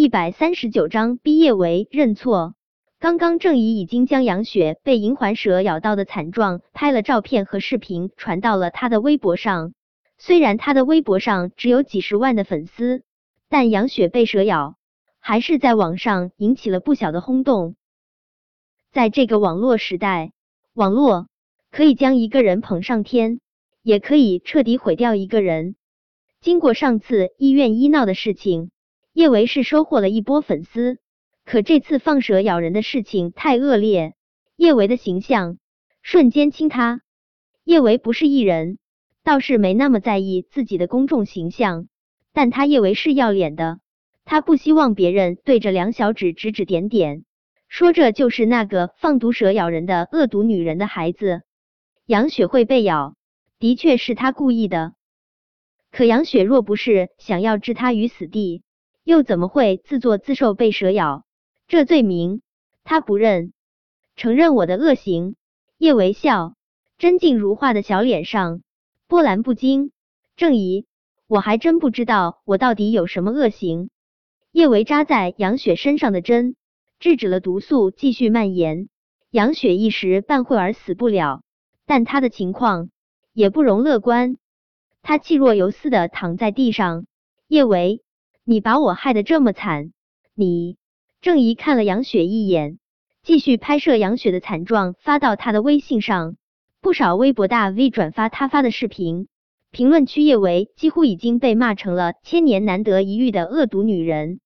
一百三十九章毕业为认错。刚刚郑怡已经将杨雪被银环蛇咬到的惨状拍了照片和视频传到了他的微博上。虽然他的微博上只有几十万的粉丝，但杨雪被蛇咬还是在网上引起了不小的轰动。在这个网络时代，网络可以将一个人捧上天，也可以彻底毁掉一个人。经过上次医院医闹的事情，叶维是收获了一波粉丝。可这次放蛇咬人的事情太恶劣，叶维的形象瞬间倾塌。叶维不是艺人，倒是没那么在意自己的公众形象，但他叶维是要脸的，他不希望别人对着两小指指指点点。说这就是那个放毒蛇咬人的恶毒女人的孩子，杨雪会被咬，的确是他故意的。可杨雪若不是想要置他于死地，又怎么会自作自受被蛇咬？这罪名他不认，承认我的恶行。叶微笑，真静如画的小脸上波澜不惊。郑怡，我还真不知道我到底有什么恶行。叶维扎在杨雪身上的针。制止了毒素继续蔓延，杨雪一时半会儿死不了，但她的情况也不容乐观。她气若游丝的躺在地上。叶维，你把我害得这么惨，你……郑怡看了杨雪一眼，继续拍摄杨雪的惨状，发到他的微信上。不少微博大 V 转发他发的视频，评论区叶维几乎已经被骂成了千年难得一遇的恶毒女人。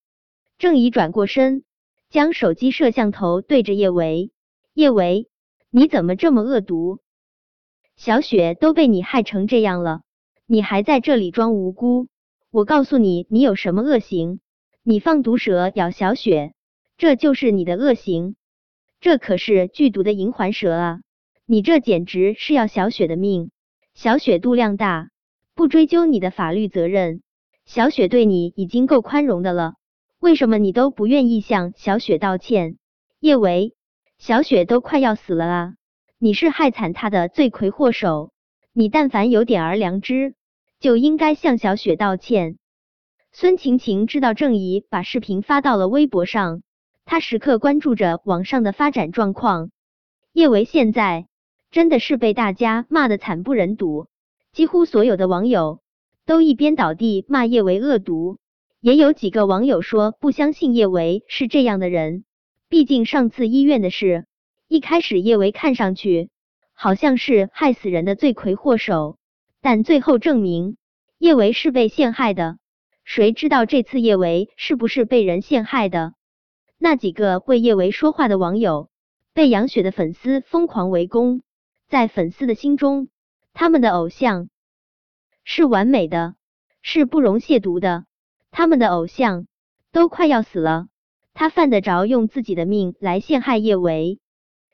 郑怡转过身。将手机摄像头对着叶维，叶维，你怎么这么恶毒？小雪都被你害成这样了，你还在这里装无辜？我告诉你，你有什么恶行？你放毒蛇咬小雪，这就是你的恶行。这可是剧毒的银环蛇啊！你这简直是要小雪的命。小雪度量大，不追究你的法律责任。小雪对你已经够宽容的了。为什么你都不愿意向小雪道歉？叶维，小雪都快要死了啊！你是害惨她的罪魁祸首，你但凡有点儿良知，就应该向小雪道歉。孙晴晴知道郑怡把视频发到了微博上，她时刻关注着网上的发展状况。叶维现在真的是被大家骂得惨不忍睹，几乎所有的网友都一边倒地骂叶维恶毒。也有几个网友说不相信叶维是这样的人，毕竟上次医院的事，一开始叶维看上去好像是害死人的罪魁祸首，但最后证明叶维是被陷害的。谁知道这次叶维是不是被人陷害的？那几个为叶维说话的网友被杨雪的粉丝疯狂围攻，在粉丝的心中，他们的偶像是完美的，是不容亵渎的。他们的偶像都快要死了，他犯得着用自己的命来陷害叶维？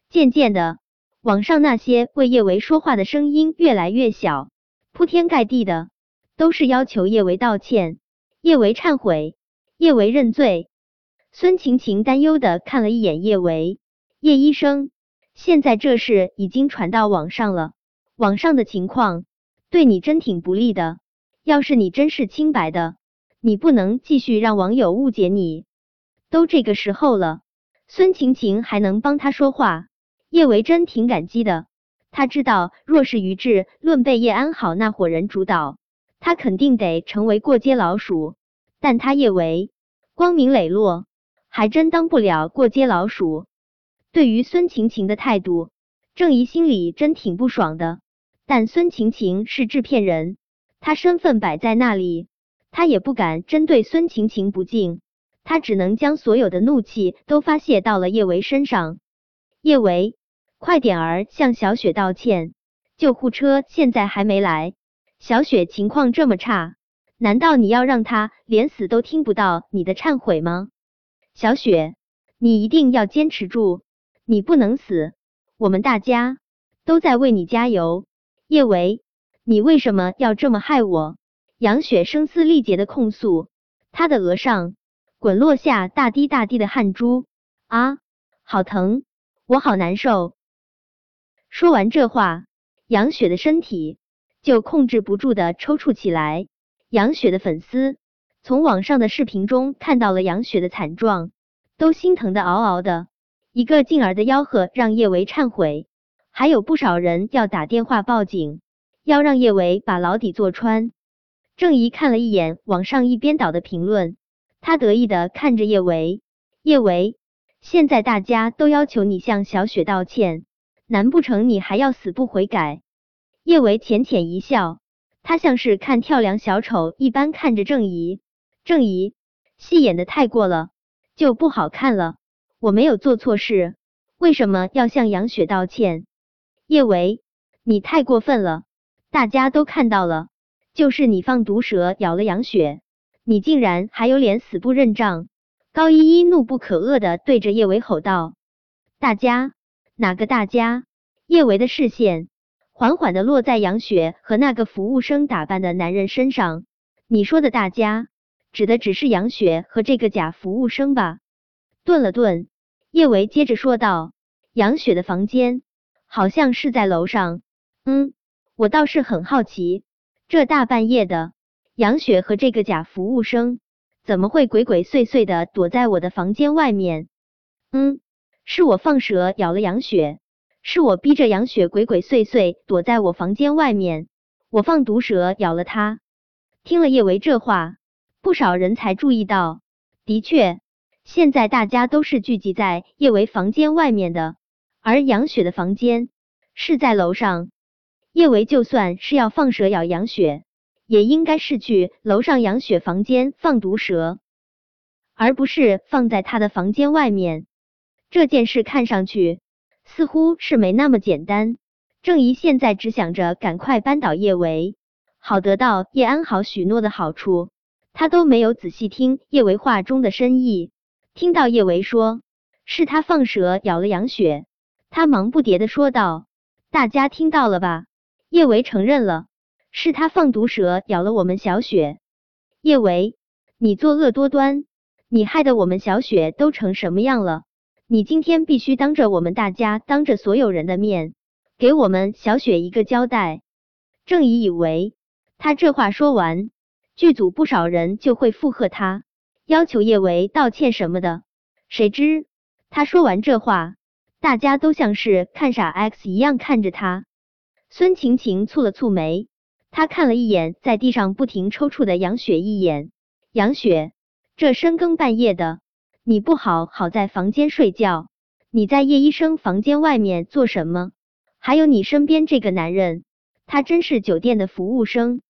渐渐的，网上那些为叶维说话的声音越来越小，铺天盖地的都是要求叶维道歉、叶维忏悔、叶维认罪。孙晴晴担忧的看了一眼叶维，叶医生，现在这事已经传到网上了，网上的情况对你真挺不利的。要是你真是清白的。你不能继续让网友误解你。都这个时候了，孙晴晴还能帮他说话，叶维真挺感激的。他知道，若是于志论被叶安好那伙人主导，他肯定得成为过街老鼠。但他叶维光明磊落，还真当不了过街老鼠。对于孙晴晴的态度，郑怡心里真挺不爽的。但孙晴晴是制片人，她身份摆在那里。他也不敢针对孙晴晴不敬，他只能将所有的怒气都发泄到了叶维身上。叶维，快点儿向小雪道歉！救护车现在还没来，小雪情况这么差，难道你要让她连死都听不到你的忏悔吗？小雪，你一定要坚持住，你不能死，我们大家都在为你加油。叶维，你为什么要这么害我？杨雪声嘶力竭的控诉，她的额上滚落下大滴大滴的汗珠，啊，好疼，我好难受。说完这话，杨雪的身体就控制不住的抽搐起来。杨雪的粉丝从网上的视频中看到了杨雪的惨状，都心疼的嗷嗷的。一个劲儿的吆喝让叶维忏悔，还有不少人要打电话报警，要让叶维把牢底坐穿。郑怡看了一眼网上一边倒的评论，他得意的看着叶维，叶维，现在大家都要求你向小雪道歉，难不成你还要死不悔改？叶维浅浅一笑，他像是看跳梁小丑一般看着郑怡。郑怡，戏演的太过了，就不好看了。我没有做错事，为什么要向杨雪道歉？叶维，你太过分了，大家都看到了，就是你放毒蛇咬了杨雪，你竟然还有脸死不认账！高依依怒不可遏的对着叶维吼道：“大家？哪个大家？”叶维的视线缓缓的落在杨雪和那个服务生打扮的男人身上。你说的大家？指的只是杨雪和这个假服务生吧？顿了顿，叶维接着说道：“杨雪的房间好像是在楼上。嗯，我倒是很好奇，这大半夜的，杨雪和这个假服务生怎么会鬼鬼祟祟的躲在我的房间外面？嗯，是我放蛇咬了杨雪，是我逼着杨雪鬼鬼祟祟躲在我房间外面，我放毒蛇咬了她。”听了叶维这话。不少人才注意到，的确，现在大家都是聚集在叶维房间外面的，而杨雪的房间是在楼上。叶维就算是要放蛇咬杨雪，也应该是去楼上杨雪房间放毒蛇，而不是放在他的房间外面。这件事看上去似乎是没那么简单。郑怡现在只想着赶快扳倒叶维，好得到叶安好许诺的好处。他都没有仔细听叶维话中的深意，听到叶维说是他放蛇咬了杨雪，他忙不迭的说道：“大家听到了吧？叶维承认了，是他放毒蛇咬了我们小雪。叶维，你作恶多端，你害得我们小雪都成什么样了？你今天必须当着我们大家，当着所有人的面，给我们小雪一个交代。”郑怡以为他这话说完。剧组不少人就会附和他，要求叶维道歉什么的。谁知他说完这话，大家都像是看傻 X 一样看着他。孙晴晴蹙了蹙眉，她看了一眼在地上不停抽搐的杨雪一眼。杨雪，这深更半夜的，你不好好在房间睡觉，你在叶医生房间外面做什么？还有你身边这个男人，他真是酒店的服务生。